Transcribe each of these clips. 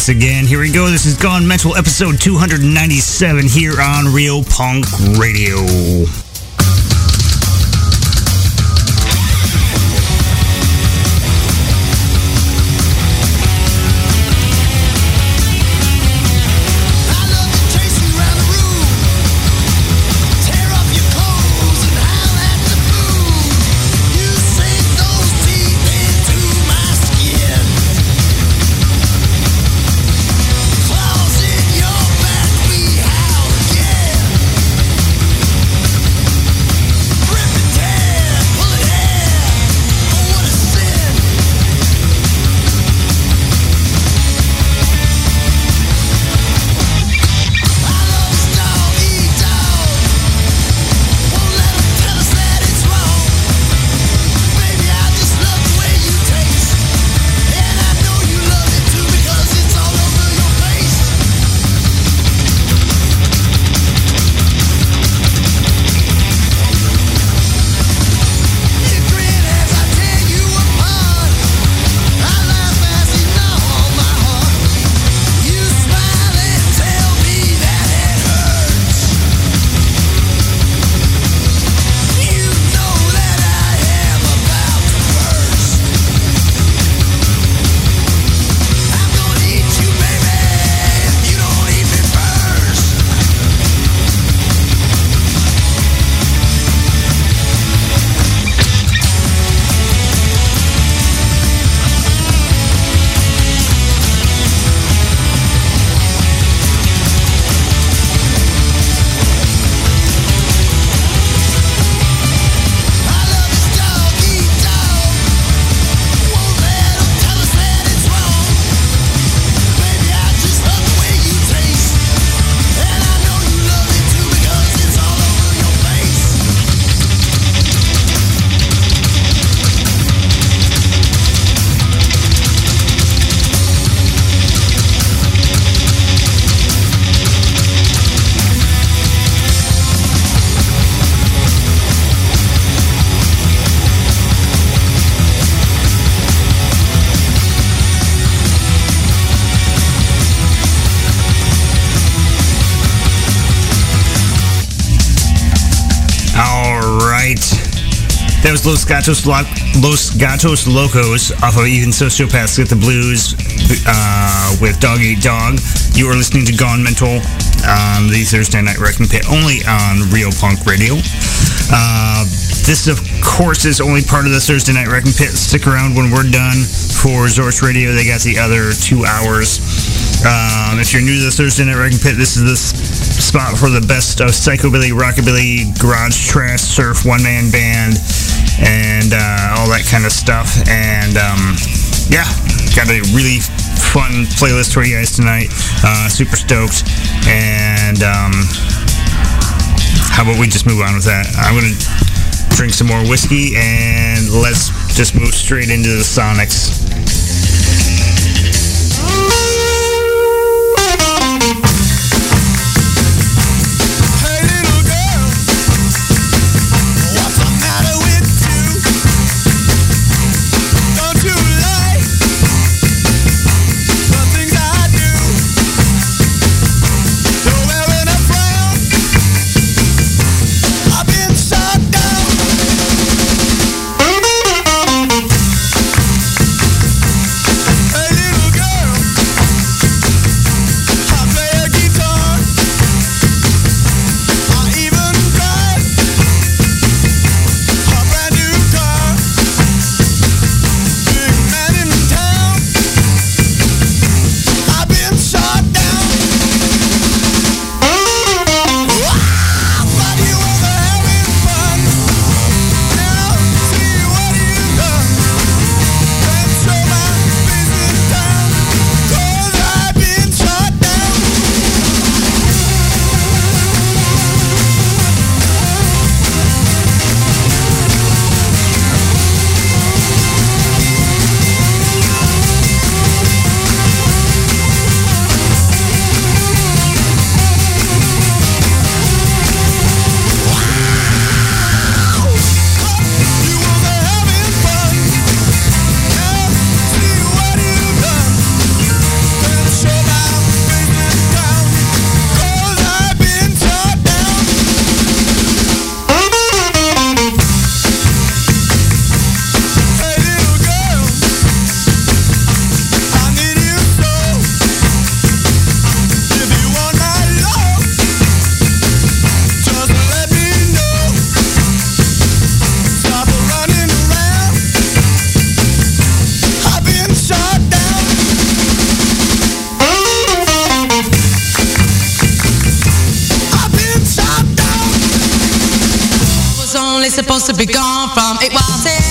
once again. Here we go. This is Gone Mental, episode 297 here on Real Punk Radio. Los Gatos, Los Gatos Locos off of Even Sociopaths Get the Blues uh, with Dog Eat Dog. You are listening to Gone Mental on the Thursday Night Wrecking Pit, only on Real Punk Radio. Uh, this, of course, is only part of the Thursday Night Wrecking Pit. Stick around when we're done for Zorch Radio. They got the other two hours. Um, if you're new to the Thursday Night Wrecking Pit, this is the spot for the best of psychobilly, rockabilly, garage trash, surf, one-man band, and uh, all that kind of stuff. And um, yeah, got a really fun playlist for you guys tonight. Uh, super stoked. And um, how about we just move on with that? I'm going to drink some more whiskey and let's just move straight into the Sonics. Supposed to be gone from. It was in.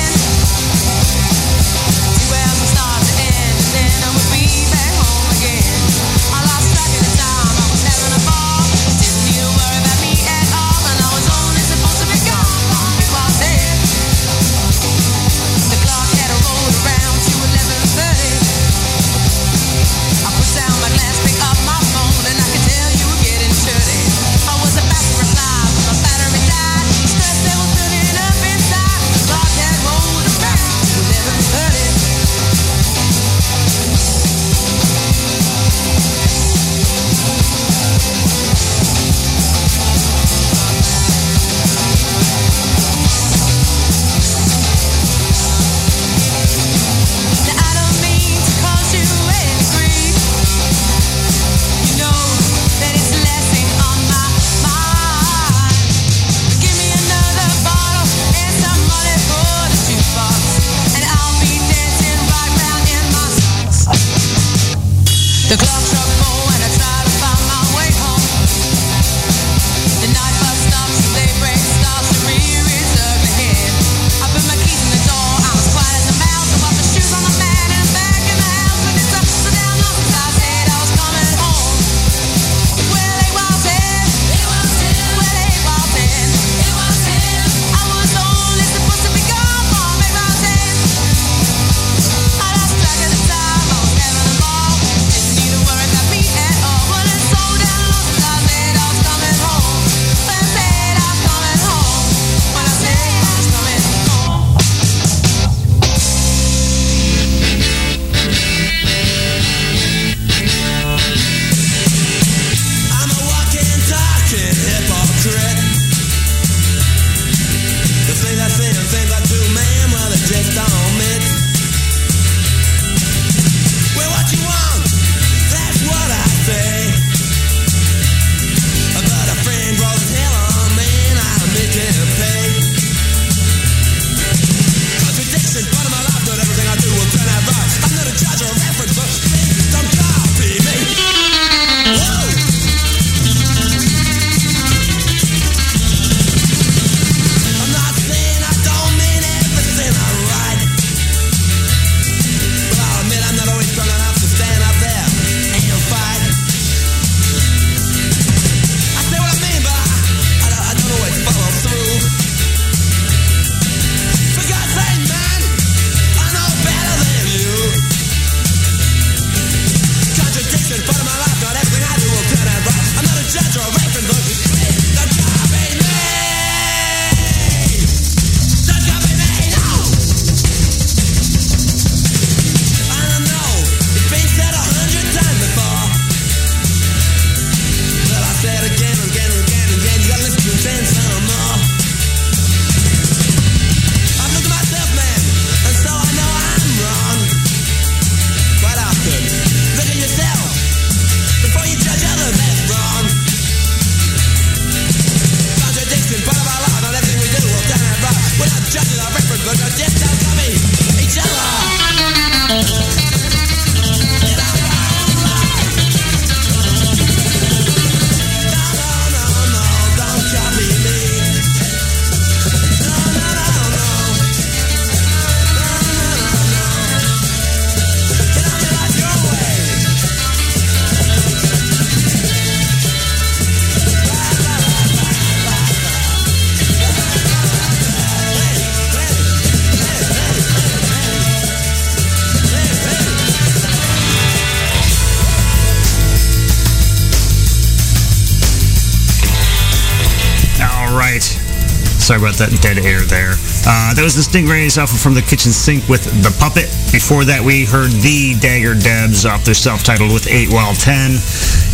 Sorry about that dead air there. Uh, that was the Stingrays off from the kitchen sink with The Puppet. Before that, we heard the Dagger Debs off their self-titled with 8 While 10.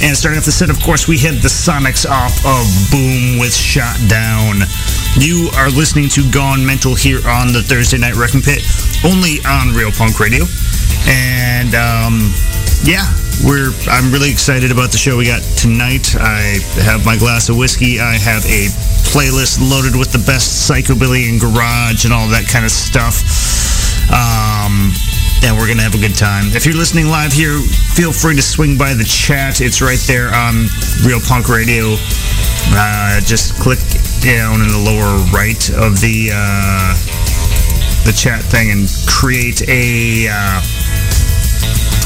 And starting off the set, of course, we had the Sonics off of Boom with Shot Down. You are listening to Gone Mental here on the Thursday Night Wrecking Pit, only on Real Punk Radio. And, um, yeah, we're I'm really excited about the show we got tonight. I have my glass of whiskey. I have a playlist loaded with the best psychobilly and garage and all that kind of stuff. Um, and we're to have a good time. If you're listening live here, feel free to swing by the chat. It's right there on Real Punk Radio. Uh, just click down in the lower right of the uh, the chat thing and create a uh,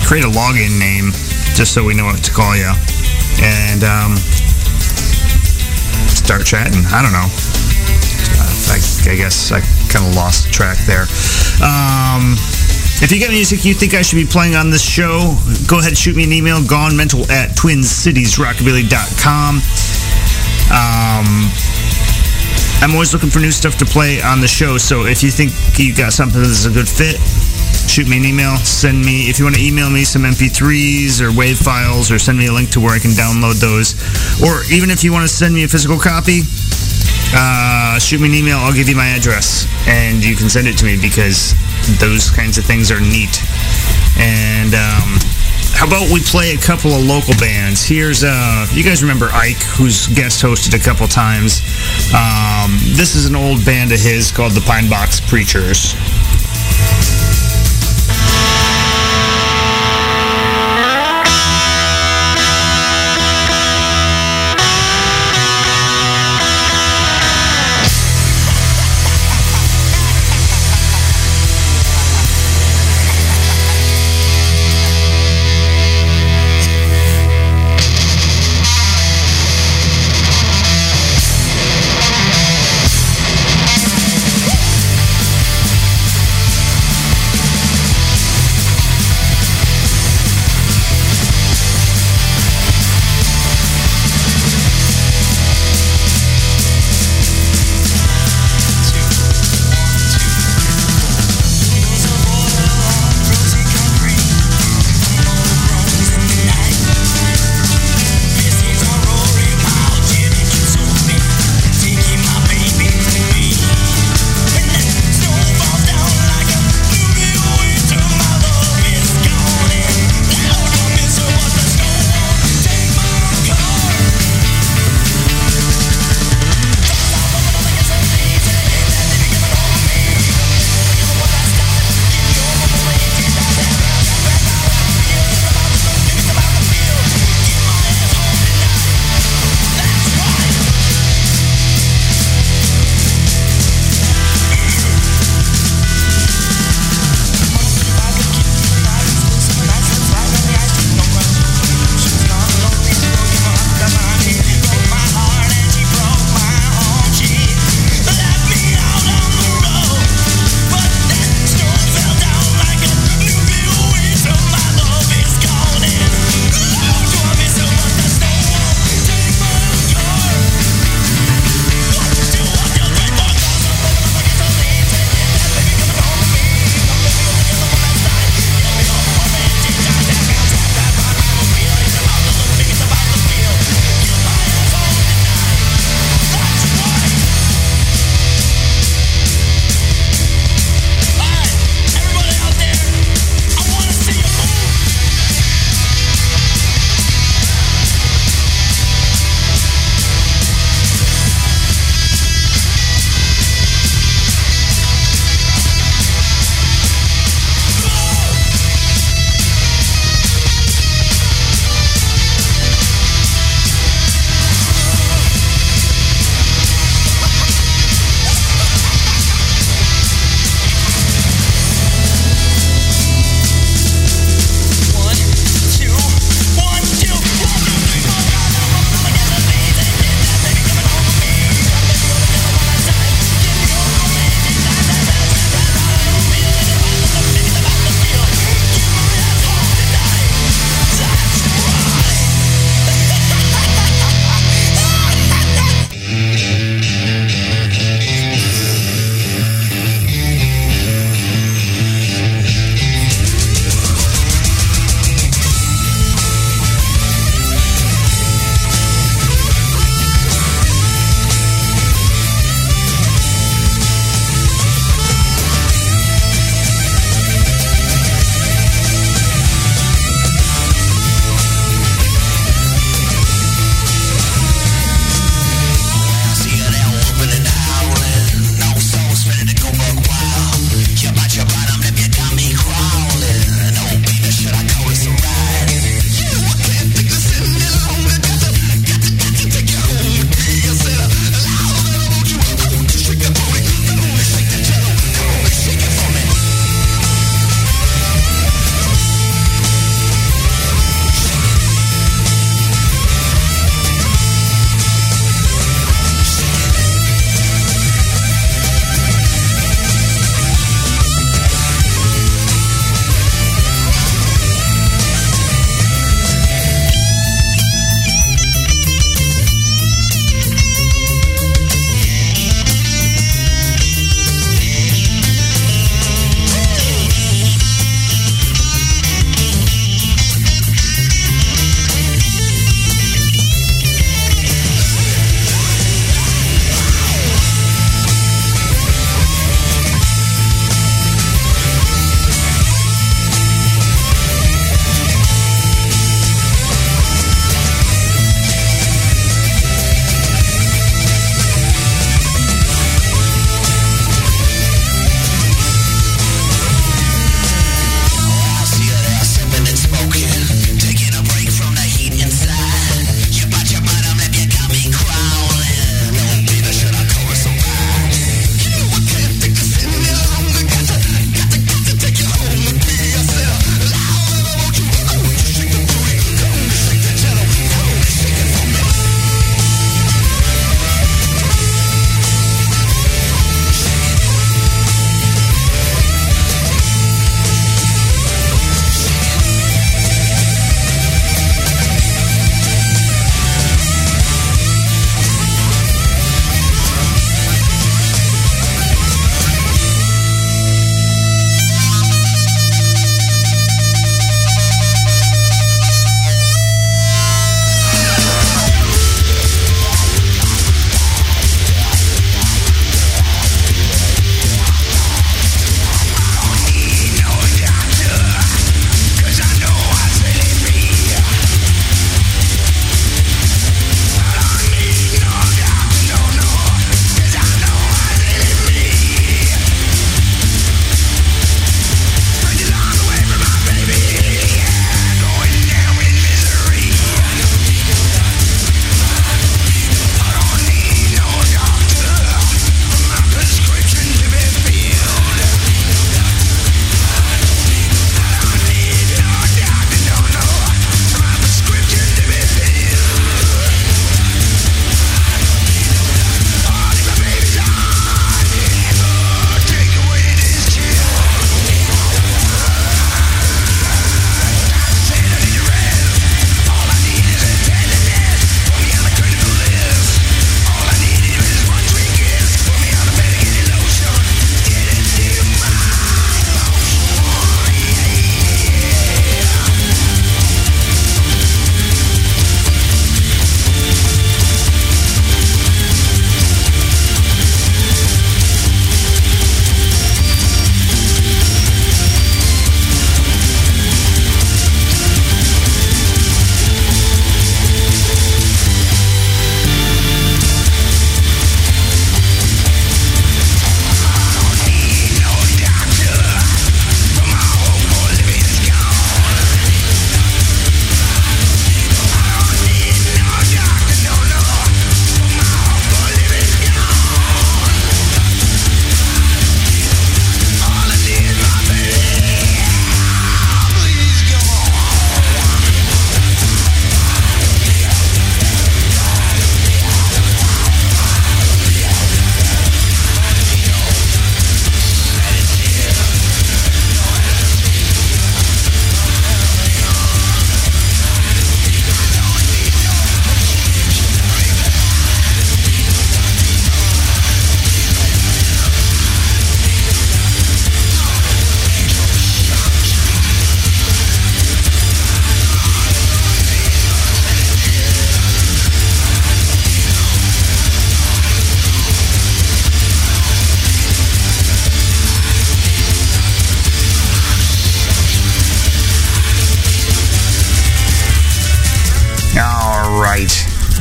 create a login name just so we know what to call you, and um, start chatting. I don't know. I, I guess I kind of lost track there. Um, if you got music you think I should be playing on this show, go ahead and shoot me an email, gonemental at twincitiesrockabilly.com. Um, I'm always looking for new stuff to play on the show, so if you think you got something that's a good fit, shoot me an email. Send me, if you want to email me some MP3s or WAV files, or send me a link to where I can download those. Or even if you want to send me a physical copy, uh, shoot me an email. I'll give you my address, and you can send it to me because those kinds of things are neat. And um, how about we play a couple of local bands? Here's uh, you guys remember Ike, who's guest hosted a couple times. Um, this is an old band of his called the Pine Box Preachers.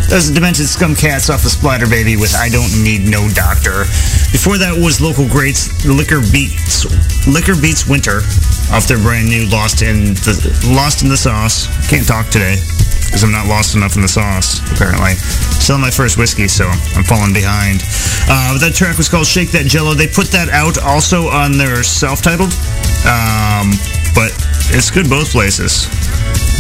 Those Demented Scum Cats off the Splatter Baby with I Don't Need No Doctor. Before that was local greats Liquor Beats Liquor Beats Winter off their brand new Lost in the Lost in the Sauce. Can't talk today because I'm not lost enough in the sauce apparently. Still my first whiskey, so I'm falling behind. Uh, that track was called Shake That Jello. They put that out also on their self-titled, um, but it's good both places.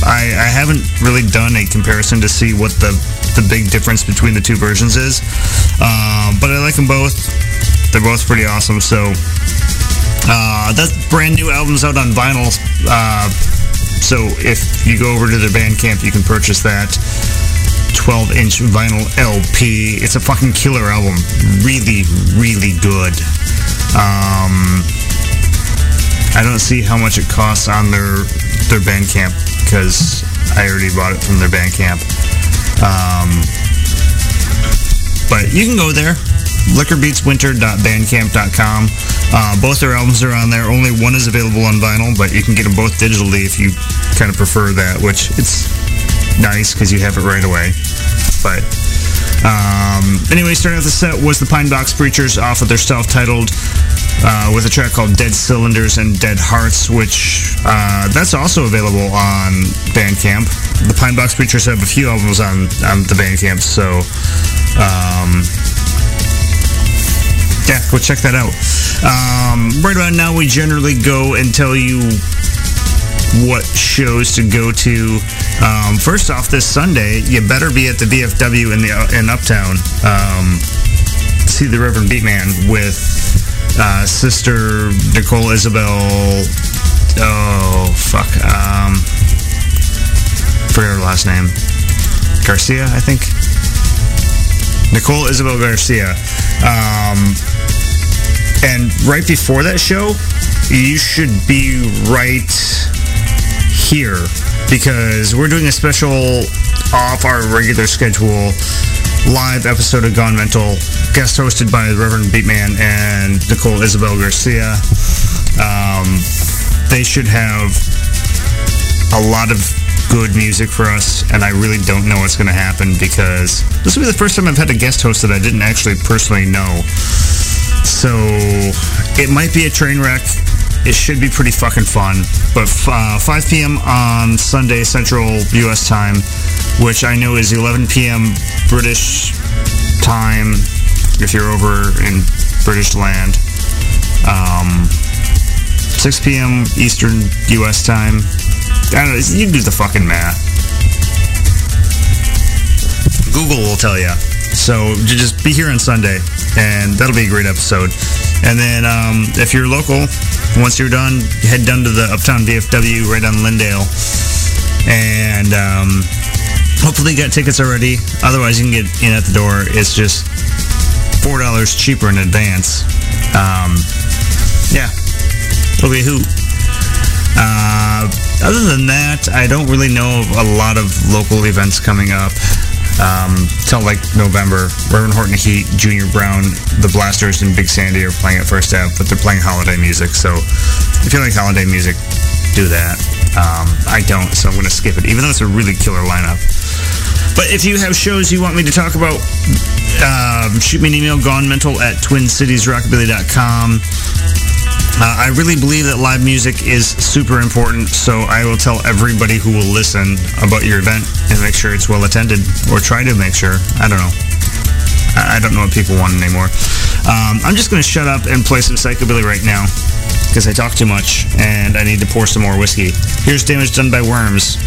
I, I haven't really done a comparison to see what the the big difference between the two versions is. Um, but I like them both. They're both pretty awesome. So uh, that brand new album's out on vinyl. Uh, so if you go over to their Bandcamp, you can purchase that 12 inch vinyl LP. It's a fucking killer album. Really, really good. Um, I don't see how much it costs on their their Bandcamp because I already bought it from their Bandcamp. Um, but you can go there, liquorbeatswinter.bandcamp.com. Uh, both their albums are on there. Only one is available on vinyl, but you can get them both digitally if you kind of prefer that, which it's nice because you have it right away. But um, anyway, starting off the set was the Pine Box Preachers off of their self-titled uh, with a track called Dead Cylinders and Dead Hearts, which uh, that's also available on Bandcamp. The Pine Box Preachers have a few albums on, on the Bandcamp, so um, yeah, go check that out. Um, right about now, we generally go and tell you what shows to go to. Um, first off, this Sunday, you better be at the VFW in the in Uptown. Um, see the Reverend Beatman with uh, Sister Nicole Izobel. Oh fuck! Um, forget her last name. Garcia, I think. Nicole Izobel Garcia. Um, and right before that show, you should be right here because we're doing a special off our regular schedule live episode of Gone Mental, guest hosted by the Reverend Beatman and Nicole Izobel Garcia. Um, they should have a lot of good music for us, and I really don't know what's going to happen because this will be the first time I've had a guest host that I didn't actually personally know. So it might be a train wreck. It should be pretty fucking fun. But uh, 5 p.m. on Sunday Central U.S. time, which I know is 11 p.m. British time if you're over in British land. Um, 6 p.m. Eastern U.S. time. I don't know. You do the fucking math. Google will tell you. So just be here on Sunday, and that'll be a great episode. And then um, if you're local, once you're done, head down to the Uptown VFW right on Lyndale, and um, hopefully you got tickets already. Otherwise, you can get in at the door. It's just four dollars cheaper in advance. Um, yeah, it'll be a hoot. Uh, other than that, I don't really know of a lot of local events coming up um, till like November. Reverend Horton Heat, Junior Brown, the Blasters, and Big Sandy are playing at First Ave, but they're playing holiday music. So if you like holiday music, do that. Um, I don't, so I'm going to skip it, even though it's a really killer lineup. But if you have shows you want me to talk about, um, shoot me an email, gonemental at twincitiesrockabilly.com. Uh, I really believe that live music is super important, so I will tell everybody who will listen about your event and make sure it's well attended, or try to make sure. I don't know. I don't know what people want anymore. Um, I'm just going to shut up and play some psychobilly right now because I talk too much and I need to pour some more whiskey. Here's damage done by worms.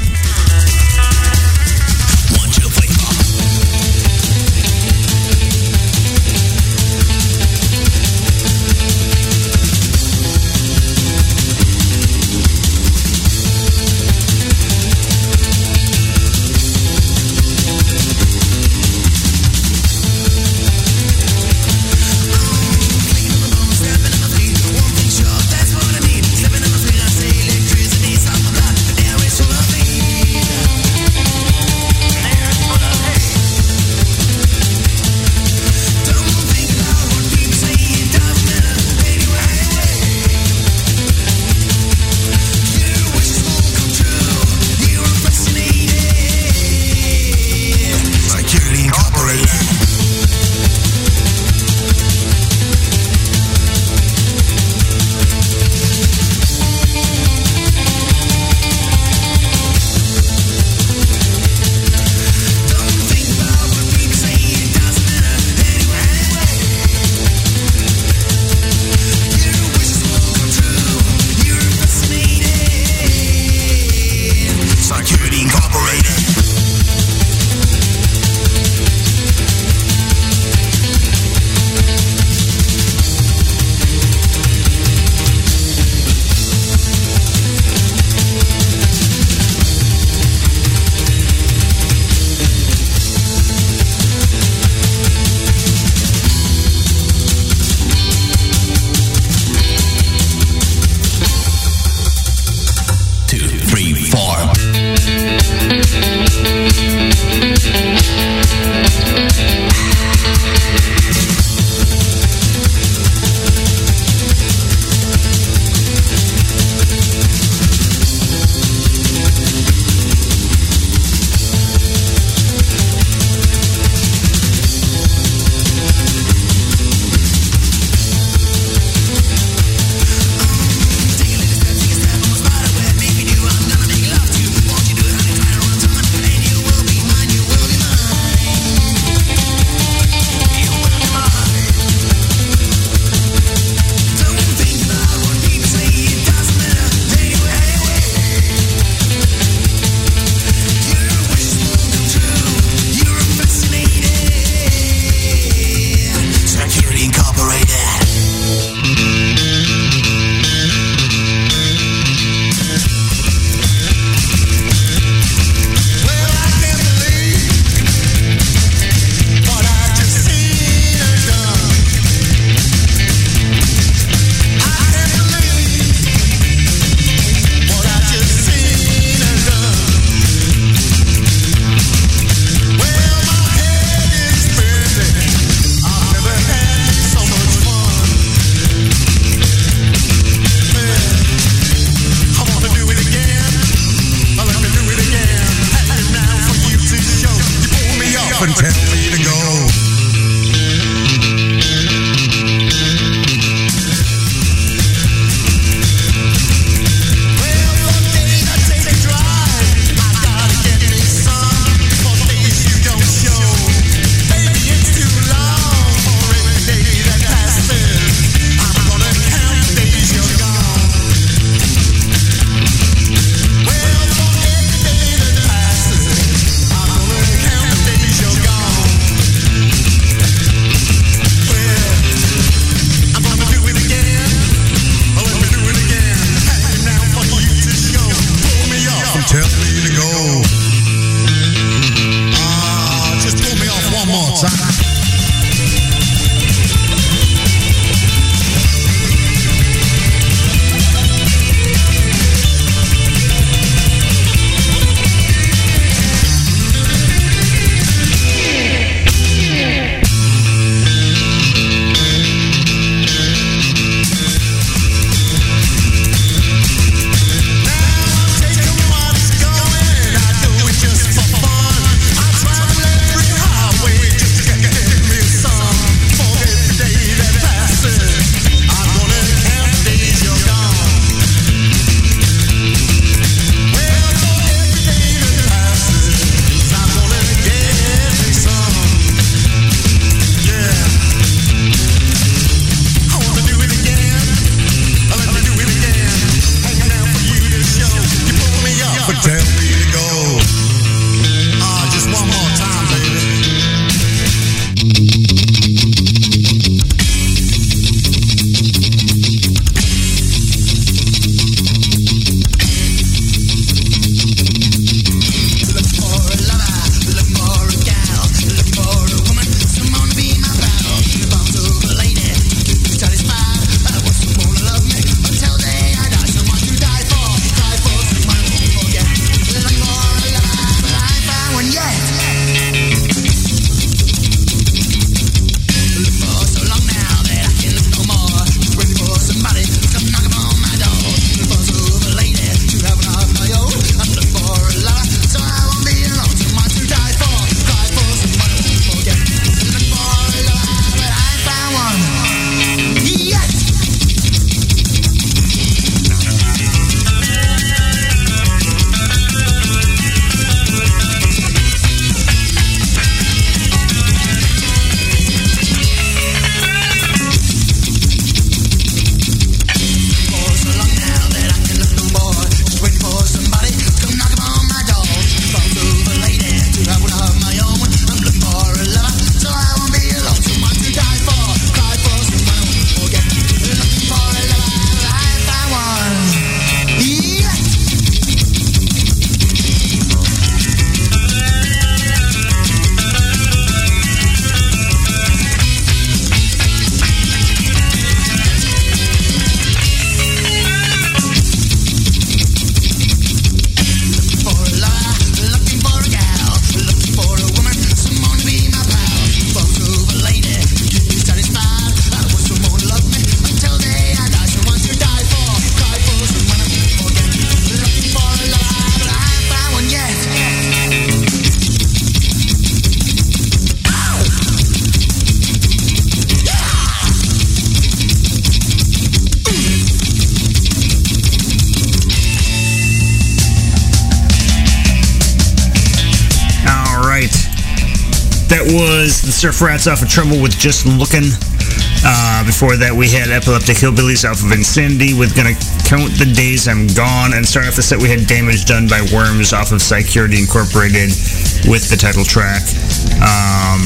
Surf off of Trouble with Just Looking. Uh, before that, we had Epileptic Hillbillies off of Insanity with Gonna Count the Days I'm Gone. And starting off the set, we had Damage Done by Worms off of Security Incorporated with the title track. Um,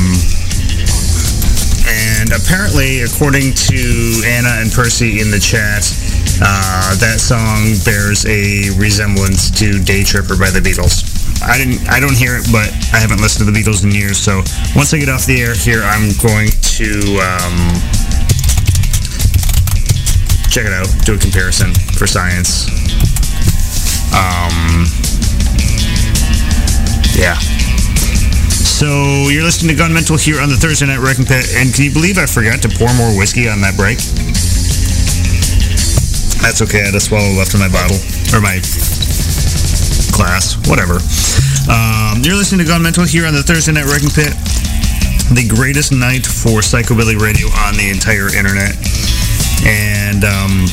and apparently, according to Anna and Percy in the chat, uh, that song bears a resemblance to Day Tripper by the Beatles. I didn't. I don't hear it, but I haven't listened to the Beatles in years. So once I get off the air here, I'm going to um, check it out, do a comparison for science. Um, yeah. So you're listening to Gone Mental here on the Thursday Night Wrecking Pit, and can you believe I forgot to pour more whiskey on that break? That's okay. I had a swallow left in my bottle or my glass, whatever. Um, you're listening to Gone Mental here on the Thursday Night Wrecking Pit. the greatest night for Psychobilly Radio on the entire internet. And um,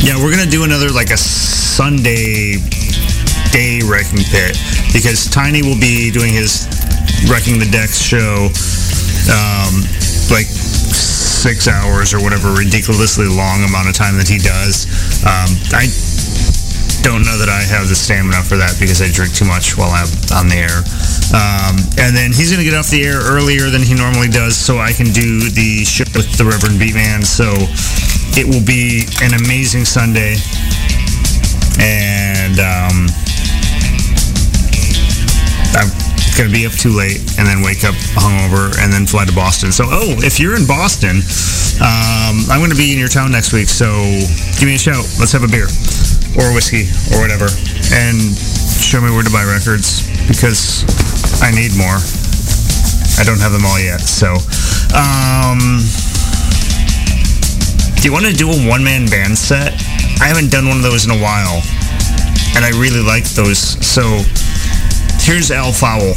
yeah, we're gonna do another like a Sunday day wrecking pit because Tiny will be doing his wrecking the decks show um, like six hours or whatever ridiculously long amount of time that he does. Um, I don't know that I have the stamina for that because I drink too much while I'm on the air. Um, and then he's going to get off the air earlier than he normally does so I can do the show with the Reverend Beatman. So it will be an amazing Sunday. And um, I'm going to be up too late and then wake up hungover and then fly to Boston. So, oh, if you're in Boston, um, I'm going to be in your town next week. So give me a shout. Let's have a beer or whiskey or whatever and show me where to buy records because I need more. I don't have them all yet. So, um, do you want to do a one man band set? I haven't done one of those in a while. And I really like those. So, here's Al Foul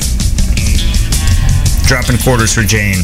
dropping quarters for Jane.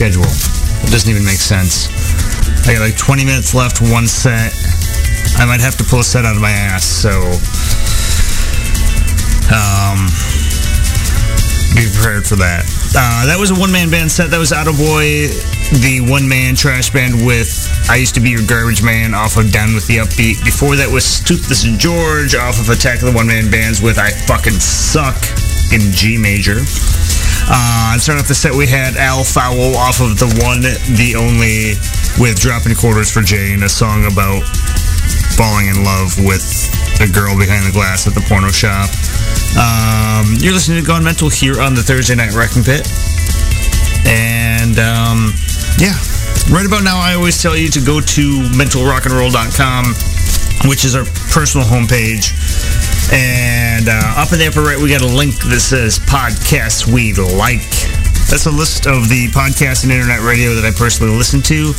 Schedule? It doesn't even make sense. I got like 20 minutes left, one set. I might have to pull a set out of my ass, so um, be prepared for that. Uh, that was a one-man band set. That was Auto Boy, the one-man trash band with I Used to Be Your Garbage Man off of Down with the Upbeat. Before that was Toothless and George off of Attack of the One-Man Bands with I Fucking Suck in G major. Uh, starting off the set, we had Al Foul off of the one, the only, with Dropping Quarters for Jane, a song about falling in love with a girl behind the glass at the porno shop. Um, you're listening to Gone Mental here on the Thursday Night Wrecking Pit. And um, yeah, right about now, I always tell you to go to mentalrockandroll.com, which is our personal homepage. And uh, up in the upper right, we got a link that says podcasts we like. That's a list of the podcasts and internet radio that I personally listen to.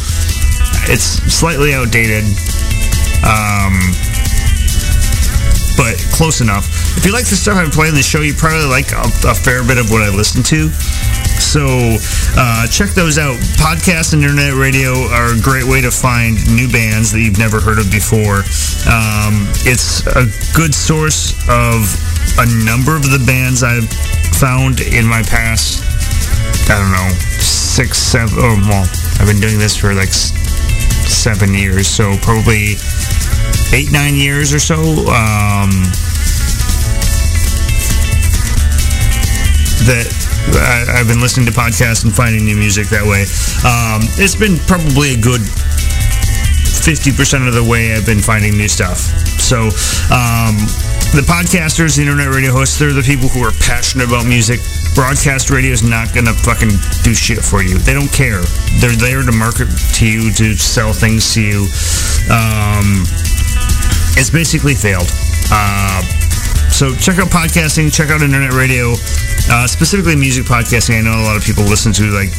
It's slightly outdated, um, but close enough. If you like the stuff I play on the show, you probably like a, a fair bit of what I listen to. So uh, check those out. Podcasts and internet radio are a great way to find new bands that you've never heard of before. Um, it's a good source of a number of the bands I've found in my past. I don't know, six, seven. Oh, well, I've been doing this for like seven years, so probably eight, nine years or so. Um, that I, I've been listening to podcasts and finding new music that way. Um, it's been probably a good 50% of the way I've been finding new stuff. So, um, the podcasters, the internet radio hosts, they're the people who are passionate about music. Broadcast radio is not going to fucking do shit for you. They don't care. They're there to market to you, to sell things to you. Um, it's basically failed. Uh, so check out podcasting, check out internet radio, uh, specifically music podcasting. I know a lot of people listen to like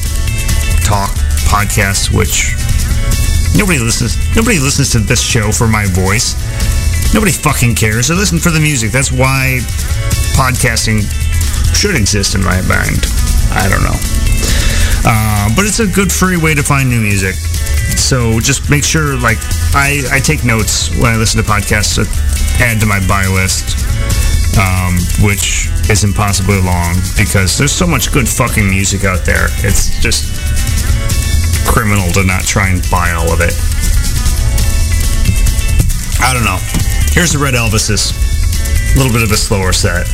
talk podcasts, which nobody listens. Nobody listens to this show for my voice. Nobody fucking cares. They listen for the music. That's why podcasting should exist in my mind. I don't know. Uh, but it's a good free way to find new music. So just make sure, like, I, I take notes when I listen to podcasts to add to my buy list, um, which is impossibly long because there's so much good fucking music out there. It's just criminal to not try and buy all of it. I don't know. Here's the Red Elvises. A little bit of a slower set.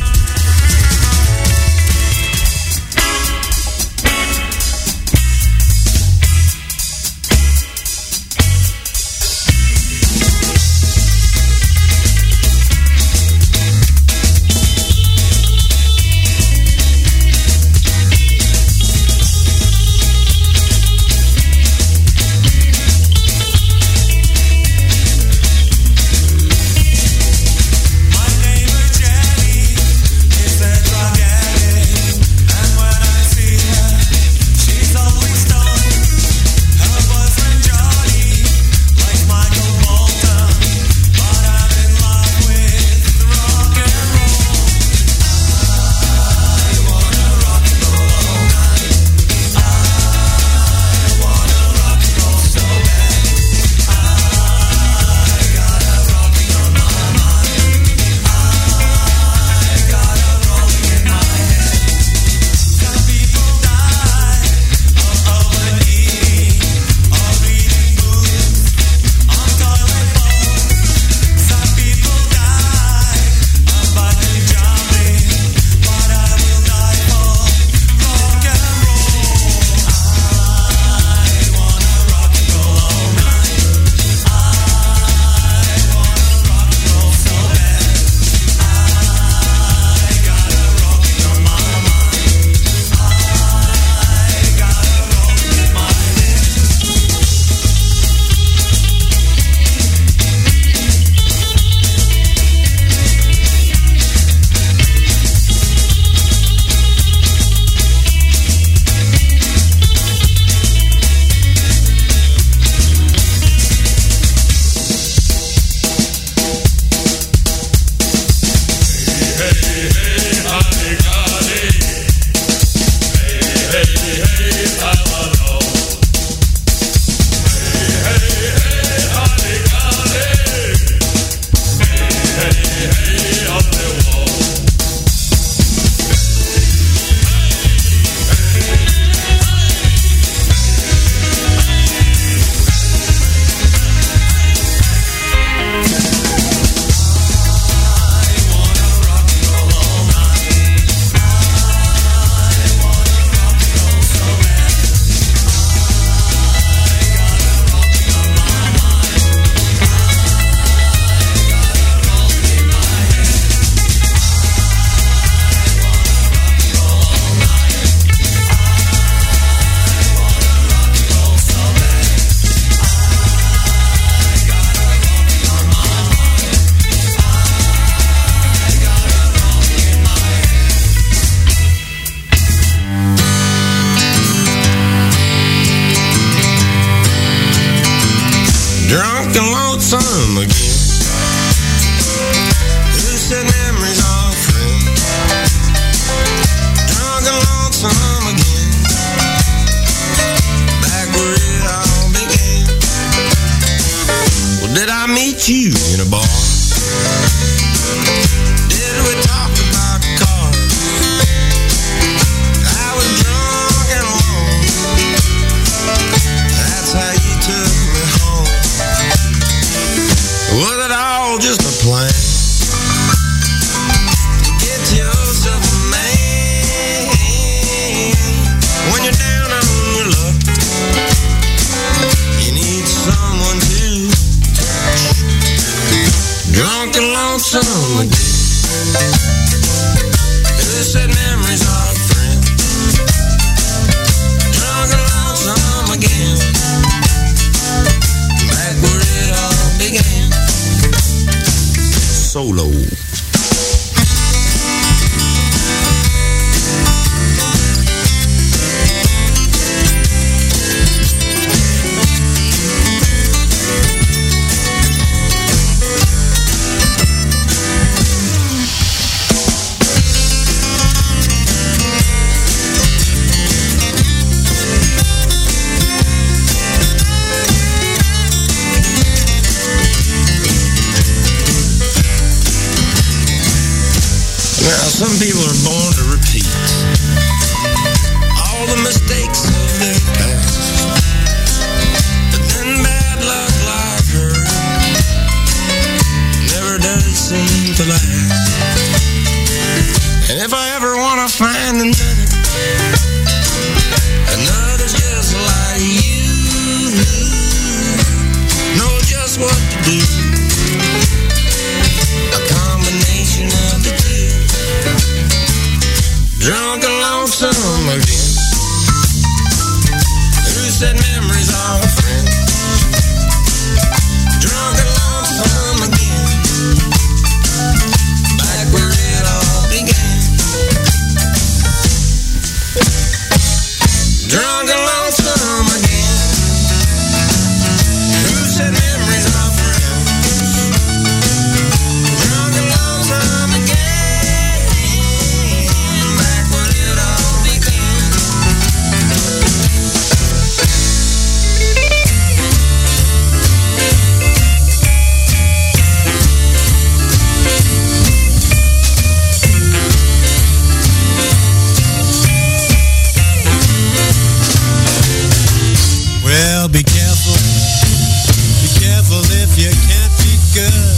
evil if you can't be good.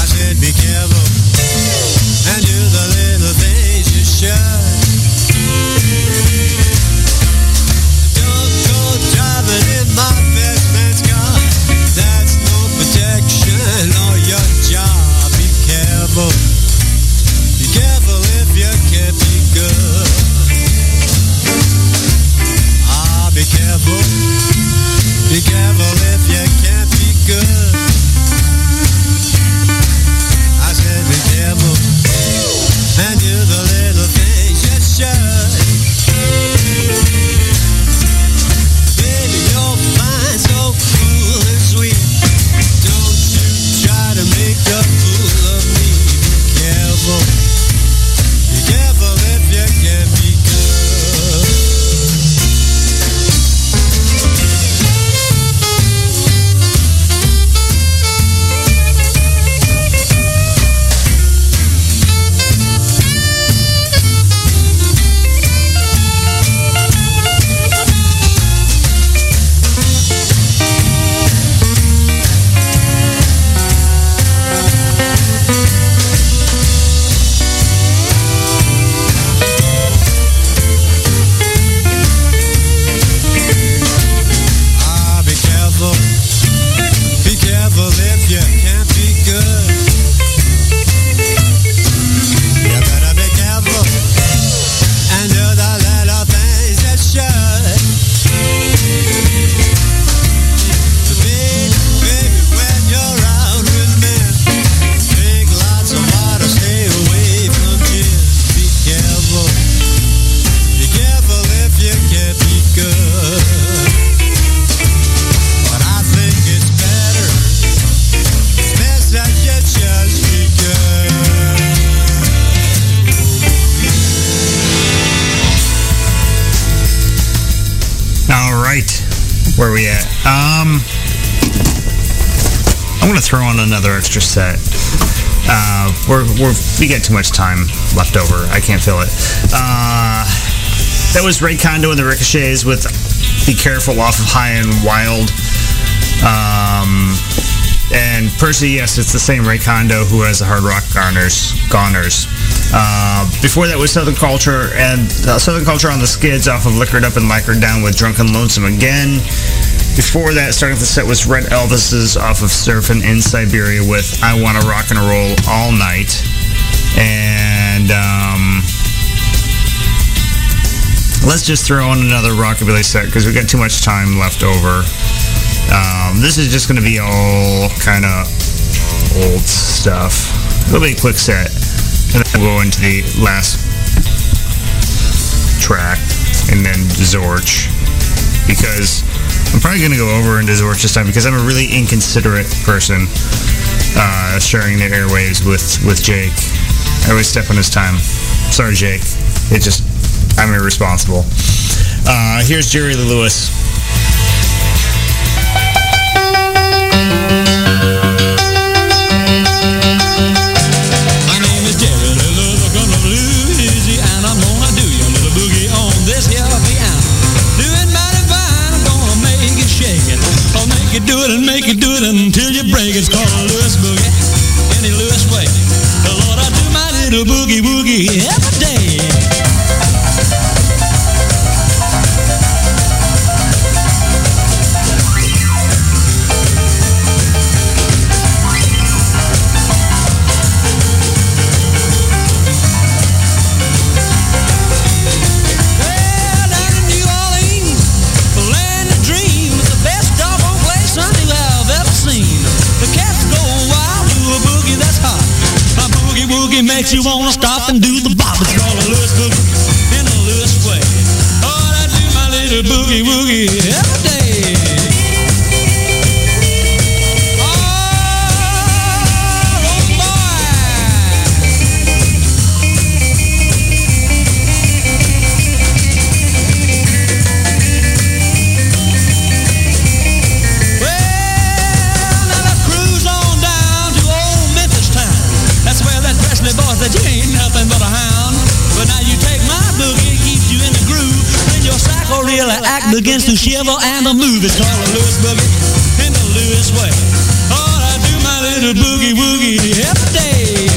I said be careful. Where are we at? Um, I want to throw on another extra set. Uh, we're, we're, we got too much time left over. I can't feel it. Uh, that was Ray Condo and the Ricochets with Be Careful off of High and Wild. Um, and Percy, yes, it's the same Ray Condo who has the Hard Rock Garners, Goners uh, before that was Southern Culture and uh, Southern Culture on the Skids off of Liquored Up and Lacquered Down with Drunken Lonesome again. Before that, starting the set was Red Elvises off of Surfing in Siberia with I Wanna Rock and Roll All Night. And um, let's just throw on another rockabilly set because we've got too much time left over. Um, this is just going to be all kind of old stuff. It'll be a quick set, and then we'll go into the last track, and then Zorch, because I'm probably going to go over into Zorch this time because I'm a really inconsiderate person uh, sharing the airwaves with with Jake. I always step on his time. Sorry, Jake. It just I'm irresponsible. Uh, here's Jerry Lewis. Makes you wanna stop and do the bop. It's called a Lewis boogie in a Lewis way. Oh, I do my little boogie woogie every day. Begins to shiver and to move. It's called a Lewis boogie in the Lewis way. Oh, I do my little boogie woogie every day.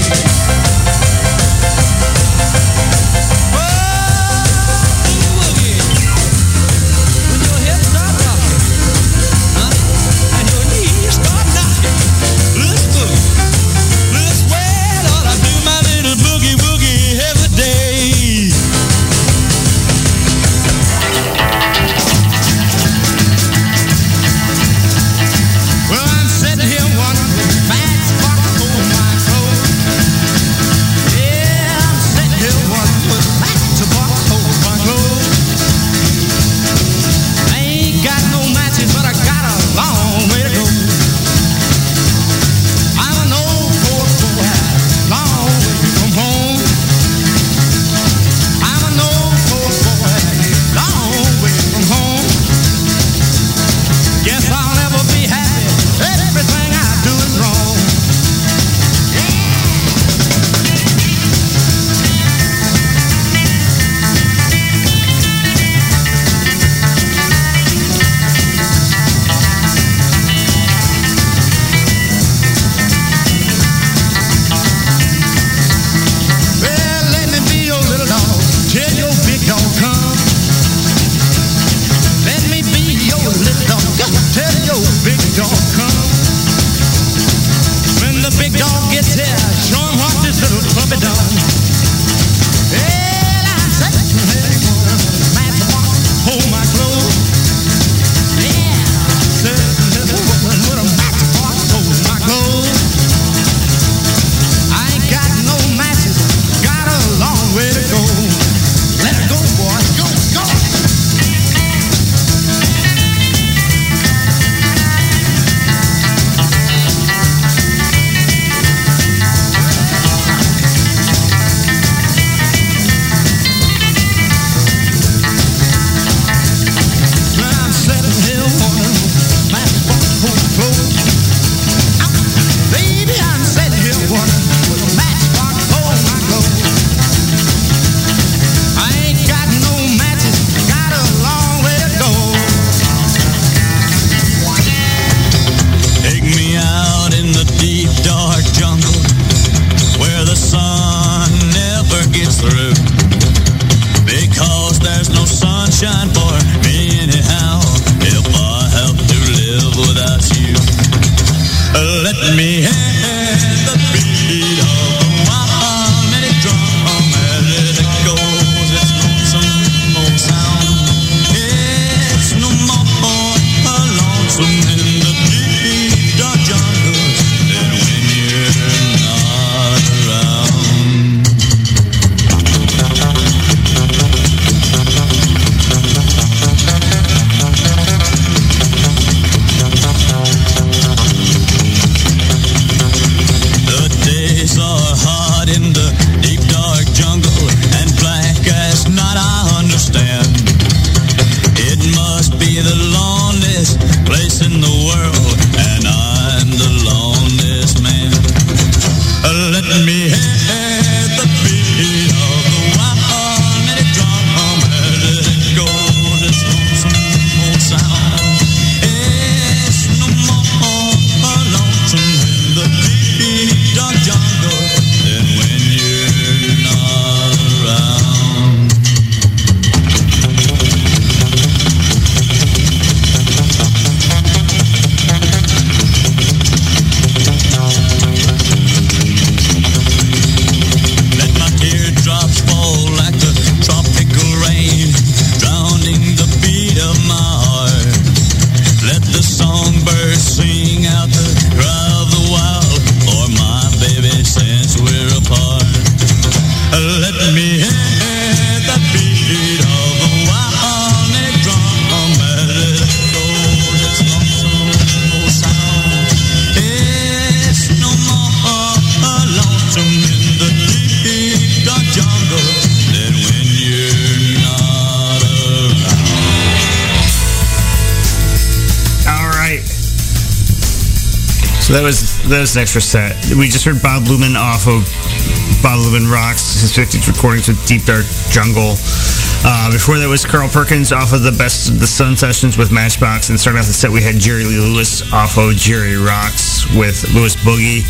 An extra set. We just heard Bob Luman off of Bob Luman Rocks, his 50s recordings with Deep Dark Jungle. Uh, before that was Carl Perkins off of the Best of the Sun sessions with Matchbox, and starting off the set we had Jerry Lee Lewis off of Jerry Rocks with Lewis Boogie.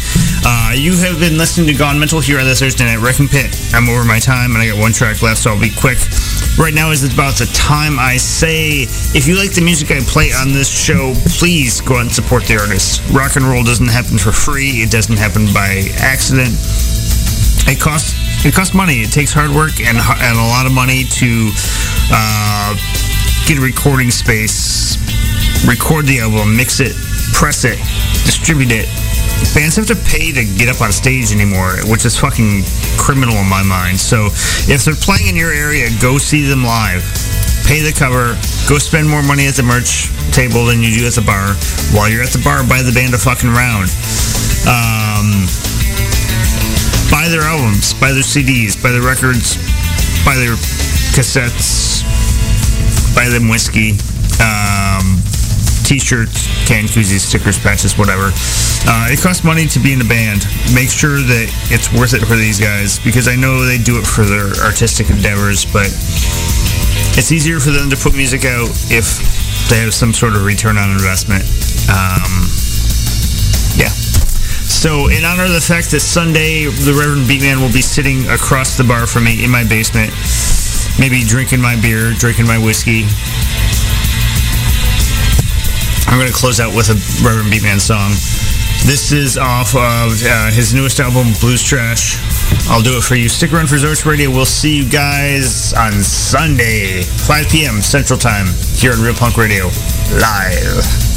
Uh, you have been listening to Gone Mental here on the Thursday Night Wrecking Pit. I'm over my time, and I got one track left, so I'll be quick. Right now is about the time I say. If you like the music I play on this show, please go out and support the artist. Rock and roll doesn't happen for free. It doesn't happen by accident. It costs it costs money. It takes hard work and and a lot of money to uh, get a recording space, record the album, mix it, press it, distribute it. Bands have to pay to get up on stage anymore, which is fucking criminal in my mind. So if they're playing in your area, go see them live. Pay the cover. Go spend more money at the merch table than you do at the bar. While you're at the bar, buy the band a fucking round. Um, buy their albums, buy their CDs, buy their records, buy their cassettes, buy them whiskey, um, t-shirts, can koozies, stickers, patches, whatever. Uh, it costs money to be in a band. Make sure that it's worth it for these guys because I know they do it for their artistic endeavors, but it's easier for them to put music out if they have some sort of return on investment. Um, yeah. So, in honor of the fact that Sunday the Reverend Beatman will be sitting across the bar from me in my basement, maybe drinking my beer, drinking my whiskey, I'm going to close out with a Reverend Beatman song. This is off of uh, his newest album, Blues Trash. I'll do it for you. Stick around for Zorch Radio. We'll see you guys on Sunday, 5 p.m. Central Time, here on Real Punk Radio, live.